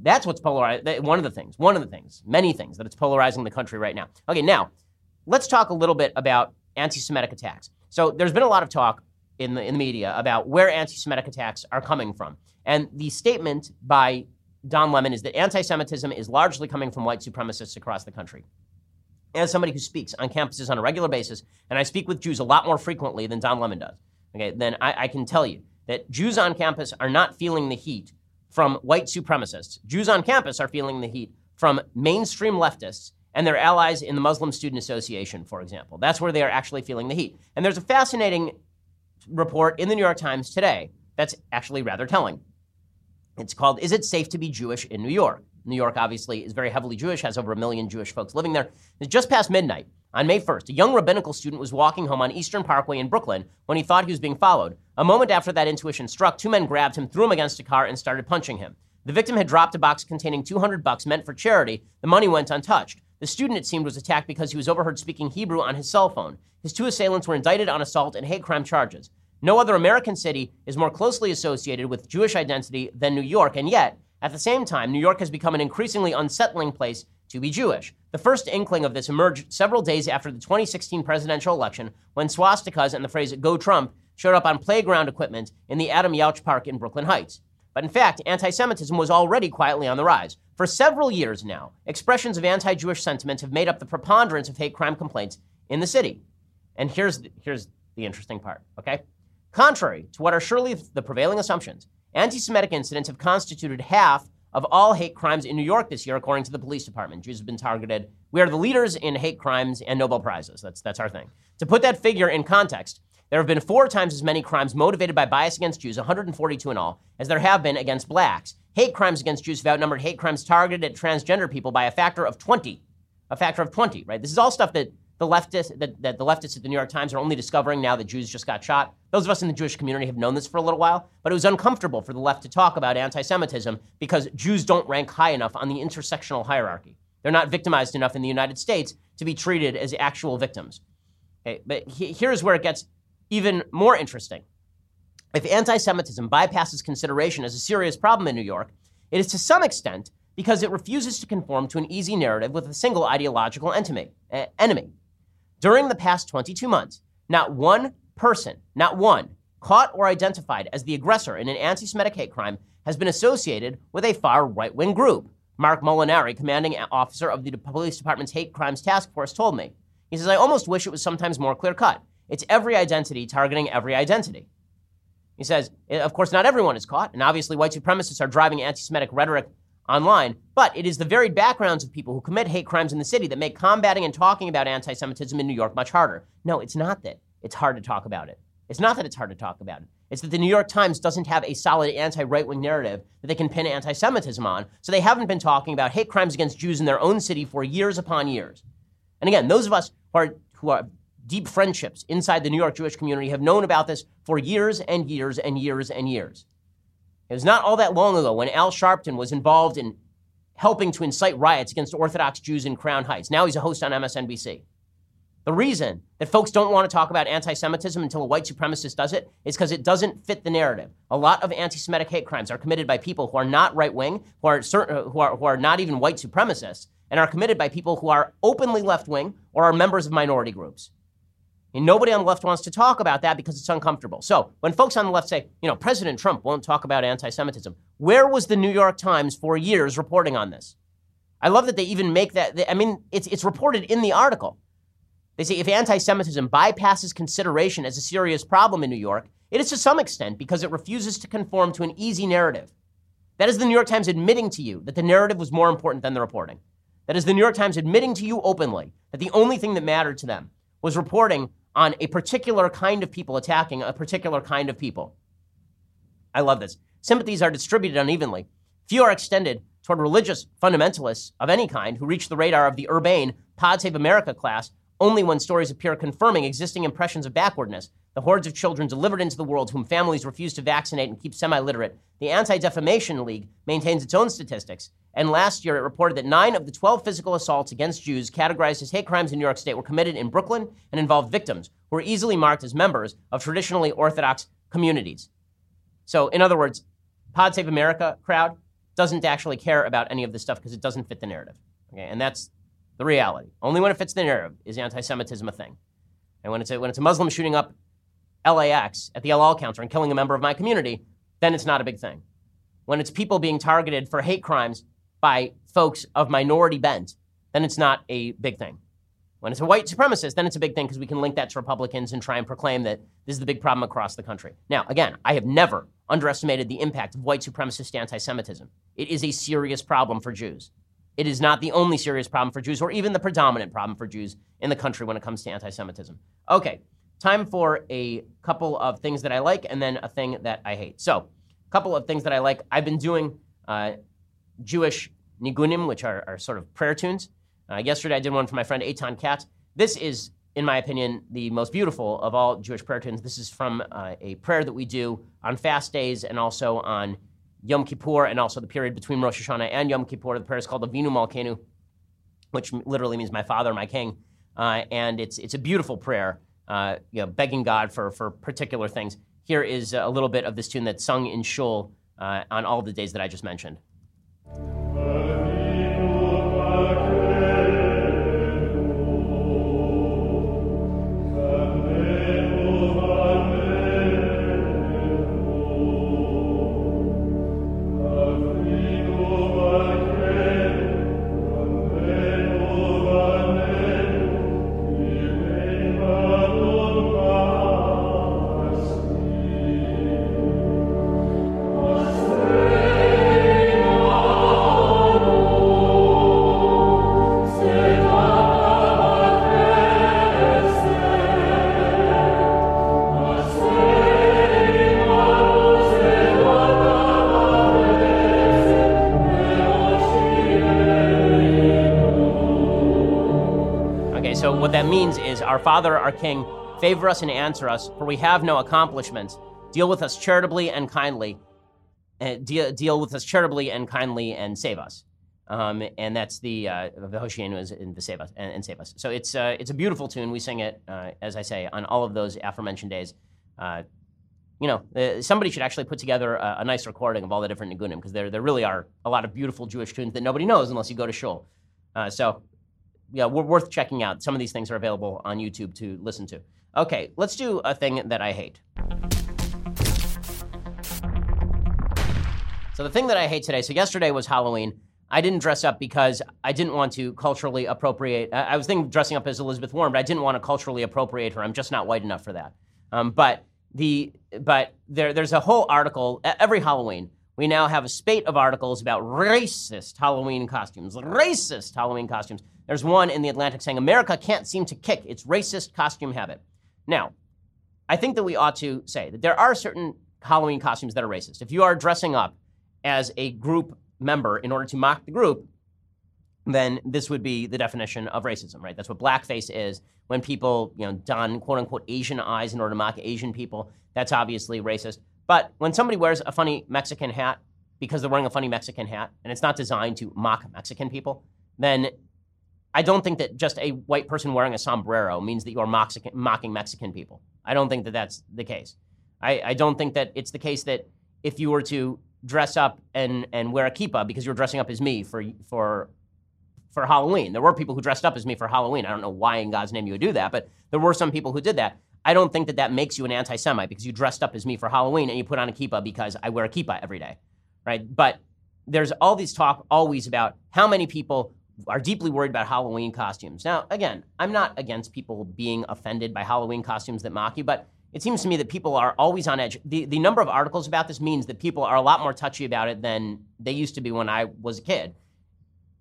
that's what's polarized. One of the things, one of the things, many things that it's polarizing the country right now. Okay, now let's talk a little bit about anti-Semitic attacks. So there's been a lot of talk in the in the media about where anti-Semitic attacks are coming from, and the statement by Don Lemon is that anti-Semitism is largely coming from white supremacists across the country as somebody who speaks on campuses on a regular basis, and I speak with Jews a lot more frequently than Don Lemon does, okay, then I, I can tell you that Jews on campus are not feeling the heat from white supremacists. Jews on campus are feeling the heat from mainstream leftists and their allies in the Muslim Student Association, for example. That's where they are actually feeling the heat. And there's a fascinating report in the New York Times today that's actually rather telling. It's called Is It Safe to Be Jewish in New York? New York obviously is very heavily Jewish, has over a million Jewish folks living there. It's just past midnight. On May 1st, a young rabbinical student was walking home on Eastern Parkway in Brooklyn when he thought he was being followed. A moment after that intuition struck, two men grabbed him, threw him against a car, and started punching him. The victim had dropped a box containing 200 bucks meant for charity. The money went untouched. The student, it seemed, was attacked because he was overheard speaking Hebrew on his cell phone. His two assailants were indicted on assault and hate crime charges. No other American city is more closely associated with Jewish identity than New York, and yet, at the same time, New York has become an increasingly unsettling place to be Jewish. The first inkling of this emerged several days after the 2016 presidential election when swastikas and the phrase Go Trump showed up on playground equipment in the Adam Yauch Park in Brooklyn Heights. But in fact, anti Semitism was already quietly on the rise. For several years now, expressions of anti Jewish sentiment have made up the preponderance of hate crime complaints in the city. And here's the, here's the interesting part, okay? Contrary to what are surely the prevailing assumptions, Anti Semitic incidents have constituted half of all hate crimes in New York this year, according to the police department. Jews have been targeted. We are the leaders in hate crimes and Nobel Prizes. That's, that's our thing. To put that figure in context, there have been four times as many crimes motivated by bias against Jews, 142 in all, as there have been against blacks. Hate crimes against Jews have outnumbered hate crimes targeted at transgender people by a factor of 20. A factor of 20, right? This is all stuff that the leftists that, the leftists at the New York Times are only discovering now that Jews just got shot. Those of us in the Jewish community have known this for a little while, but it was uncomfortable for the left to talk about anti-Semitism because Jews don't rank high enough on the intersectional hierarchy. They're not victimized enough in the United States to be treated as actual victims. Okay, but he, here's where it gets even more interesting. If anti Semitism bypasses consideration as a serious problem in New York, it is to some extent because it refuses to conform to an easy narrative with a single ideological enemy. Eh, enemy. During the past 22 months, not one person, not one, caught or identified as the aggressor in an anti Semitic hate crime has been associated with a far right wing group. Mark Molinari, commanding officer of the police department's hate crimes task force, told me. He says, I almost wish it was sometimes more clear cut. It's every identity targeting every identity. He says, eh, of course, not everyone is caught, and obviously white supremacists are driving anti Semitic rhetoric online, but it is the varied backgrounds of people who commit hate crimes in the city that make combating and talking about anti Semitism in New York much harder. No, it's not that it's hard to talk about it. It's not that it's hard to talk about it. It's that the New York Times doesn't have a solid anti right wing narrative that they can pin anti Semitism on, so they haven't been talking about hate crimes against Jews in their own city for years upon years. And again, those of us who are, who are deep friendships inside the New York Jewish community have known about this for years and years and years and years. It was not all that long ago when Al Sharpton was involved in helping to incite riots against Orthodox Jews in Crown Heights. Now he's a host on MSNBC. The reason that folks don't want to talk about anti Semitism until a white supremacist does it is because it doesn't fit the narrative. A lot of anti Semitic hate crimes are committed by people who are not right wing, who, are uh, who, are, who are not even white supremacists, and are committed by people who are openly left wing or are members of minority groups. And nobody on the left wants to talk about that because it's uncomfortable. So when folks on the left say, you know, President Trump won't talk about anti Semitism, where was the New York Times for years reporting on this? I love that they even make that. I mean, it's, it's reported in the article. They say if anti Semitism bypasses consideration as a serious problem in New York, it is to some extent because it refuses to conform to an easy narrative. That is the New York Times admitting to you that the narrative was more important than the reporting. That is the New York Times admitting to you openly that the only thing that mattered to them was reporting on a particular kind of people attacking a particular kind of people. I love this. Sympathies are distributed unevenly. Few are extended toward religious fundamentalists of any kind who reach the radar of the urbane Pod Save America class only when stories appear confirming existing impressions of backwardness, the hordes of children delivered into the world whom families refuse to vaccinate and keep semi literate. The Anti Defamation League maintains its own statistics, and last year it reported that nine of the 12 physical assaults against Jews categorized as hate crimes in New York State were committed in Brooklyn and involved victims who were easily marked as members of traditionally Orthodox communities. So, in other words, Pod Save America crowd doesn't actually care about any of this stuff because it doesn't fit the narrative. Okay, and that's the reality. Only when it fits the narrative is anti-Semitism a thing. And when it's a, when it's a Muslim shooting up LAX at the El Al counter and killing a member of my community, then it's not a big thing. When it's people being targeted for hate crimes by folks of minority bent, then it's not a big thing. When it's a white supremacist, then it's a big thing because we can link that to Republicans and try and proclaim that this is the big problem across the country. Now, again, I have never underestimated the impact of white supremacist anti Semitism. It is a serious problem for Jews. It is not the only serious problem for Jews, or even the predominant problem for Jews in the country when it comes to anti Semitism. Okay, time for a couple of things that I like and then a thing that I hate. So, a couple of things that I like. I've been doing uh, Jewish nigunim, which are, are, sort of prayer tunes. Uh, yesterday, I did one for my friend Eitan Katz. This is, in my opinion, the most beautiful of all Jewish prayer tunes. This is from uh, a prayer that we do on fast days and also on Yom Kippur and also the period between Rosh Hashanah and Yom Kippur. The prayer is called Avinu Malkeinu, which literally means my father, my king. Uh, and it's, it's a beautiful prayer, uh, you know, begging God for, for particular things. Here is a little bit of this tune that's sung in shul uh, on all the days that I just mentioned. Our Father, our King, favor us and answer us, for we have no accomplishments. Deal with us charitably and kindly. Uh, deal, deal with us charitably and kindly and save us. Um, and that's the uh, in the Save Us and, and Save Us. So it's uh, it's a beautiful tune. We sing it, uh, as I say, on all of those aforementioned days. Uh, you know, uh, somebody should actually put together a, a, nice recording of all the different nigunim because there there really are a lot of beautiful Jewish tunes that nobody knows unless you go to shul. Uh, so yeah, we're worth checking out. Some of these things are available on YouTube to listen to. Okay, let's do a thing that I hate. So the thing that I hate today. So yesterday was Halloween. I didn't dress up because I didn't want to culturally appropriate. I was thinking dressing up as Elizabeth Warren, but I didn't want to culturally appropriate her. I'm just not white enough for that. Um, but the but there there's a whole article every Halloween. We now have a spate of articles about racist Halloween costumes. Racist Halloween costumes. There's one in the Atlantic saying America can't seem to kick its racist costume habit. Now, I think that we ought to say that there are certain Halloween costumes that are racist. If you are dressing up as a group member in order to mock the group, then this would be the definition of racism, right? That's what blackface is. When people, you know, don quote unquote Asian eyes in order to mock Asian people, that's obviously racist. But when somebody wears a funny Mexican hat because they're wearing a funny Mexican hat and it's not designed to mock Mexican people, then I don't think that just a white person wearing a sombrero means that you are mocking Mexican people. I don't think that that's the case. I, I don't think that it's the case that if you were to dress up and, and wear a kippah because you're dressing up as me for, for, for Halloween. There were people who dressed up as me for Halloween. I don't know why in God's name you would do that, but there were some people who did that. I don't think that that makes you an anti Semite because you dressed up as me for Halloween and you put on a kippah because I wear a kippah every day, right? But there's all these talk always about how many people are deeply worried about Halloween costumes. Now, again, I'm not against people being offended by Halloween costumes that mock you, but it seems to me that people are always on edge. The, the number of articles about this means that people are a lot more touchy about it than they used to be when I was a kid.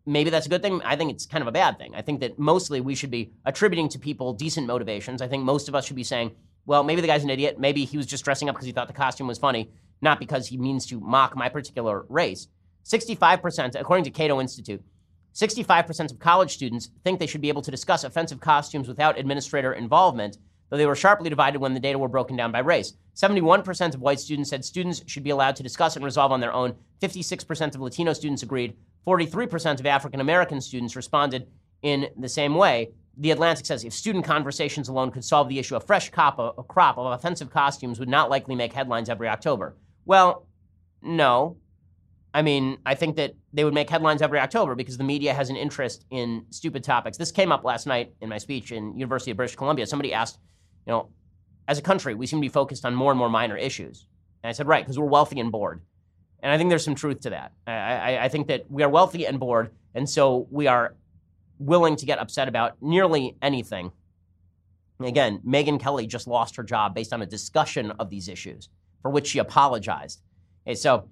Maybe that's a good thing. I think it's kind of a bad thing. I think that mostly we should be attributing to people decent motivations. I think most of us should be saying, well, maybe the guy's an idiot. Maybe he was just dressing up because he thought the costume was funny, not because he means to mock my particular race. 65%, according to Cato Institute, 65% of college students think they should be able to discuss offensive costumes without administrator involvement, though they were sharply divided when the data were broken down by race. 71% of white students said students should be allowed to discuss and resolve on their own. 56% of Latino students agreed. 43% of African American students responded in the same way. The Atlantic says if student conversations alone could solve the issue, a fresh crop of, a crop of offensive costumes would not likely make headlines every October. Well, no. I mean, I think that they would make headlines every October because the media has an interest in stupid topics. This came up last night in my speech in University of British Columbia. Somebody asked, you know, as a country, we seem to be focused on more and more minor issues. And I said, right, because we're wealthy and bored. And I think there's some truth to that. I, I, I, think that we are wealthy and bored, and so we are willing to get upset about nearly anything. Again, Megyn Kelly just lost her job based on a discussion of these issues, for which she apologized. Okay, so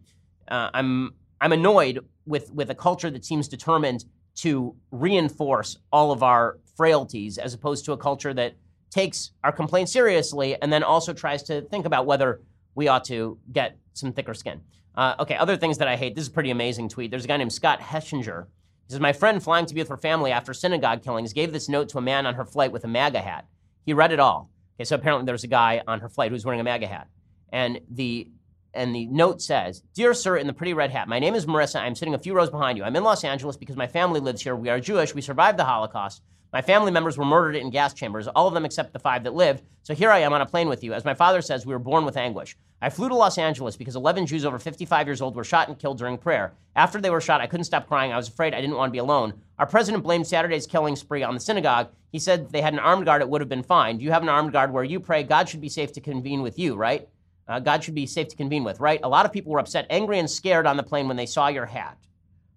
uh, I'm I'm annoyed with with a culture that seems determined to reinforce all of our frailties, as opposed to a culture that takes our complaints seriously and then also tries to think about whether we ought to get some thicker skin. Uh, okay, other things that I hate. This is a pretty amazing tweet. There's a guy named Scott Heschinger. He says, My friend flying to be with her family after synagogue killings gave this note to a man on her flight with a MAGA hat. He read it all. Okay, so apparently there's a guy on her flight who's wearing a MAGA hat. And the and the note says, Dear sir in the pretty red hat, my name is Marissa. I'm sitting a few rows behind you. I'm in Los Angeles because my family lives here. We are Jewish. We survived the Holocaust. My family members were murdered in gas chambers, all of them except the five that lived. So here I am on a plane with you. As my father says, we were born with anguish. I flew to Los Angeles because 11 Jews over 55 years old were shot and killed during prayer. After they were shot, I couldn't stop crying. I was afraid I didn't want to be alone. Our president blamed Saturday's killing spree on the synagogue. He said they had an armed guard, it would have been fine. Do you have an armed guard where you pray God should be safe to convene with you, right? Uh, God should be safe to convene with, right? A lot of people were upset, angry, and scared on the plane when they saw your hat.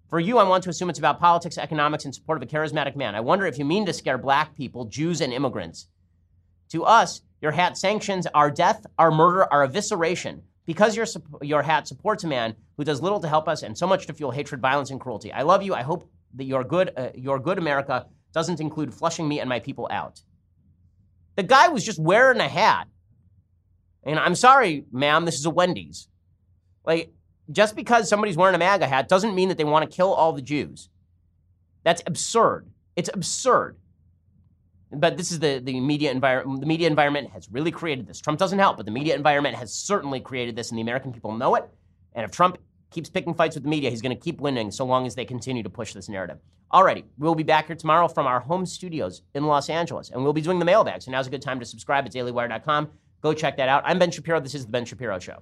For you, I want to assume it's about politics, economics, and support of a charismatic man. I wonder if you mean to scare black people, Jews, and immigrants. To us, your hat sanctions our death, our murder, our evisceration, because your, your hat supports a man who does little to help us and so much to fuel hatred, violence, and cruelty. I love you. I hope that your good, uh, your good America doesn't include flushing me and my people out. The guy was just wearing a hat. And I'm sorry, ma'am, this is a Wendy's. Like, just because somebody's wearing a MAGA hat doesn't mean that they want to kill all the Jews. That's absurd. It's absurd. But this is the, the media environment. The media environment has really created this. Trump doesn't help, but the media environment has certainly created this, and the American people know it. And if Trump keeps picking fights with the media, he's going to keep winning so long as they continue to push this narrative. Alrighty, we'll be back here tomorrow from our home studios in Los Angeles, and we'll be doing the mailbag. So now's a good time to subscribe at dailywire.com. Go check that out. I'm Ben Shapiro. This is the Ben Shapiro Show.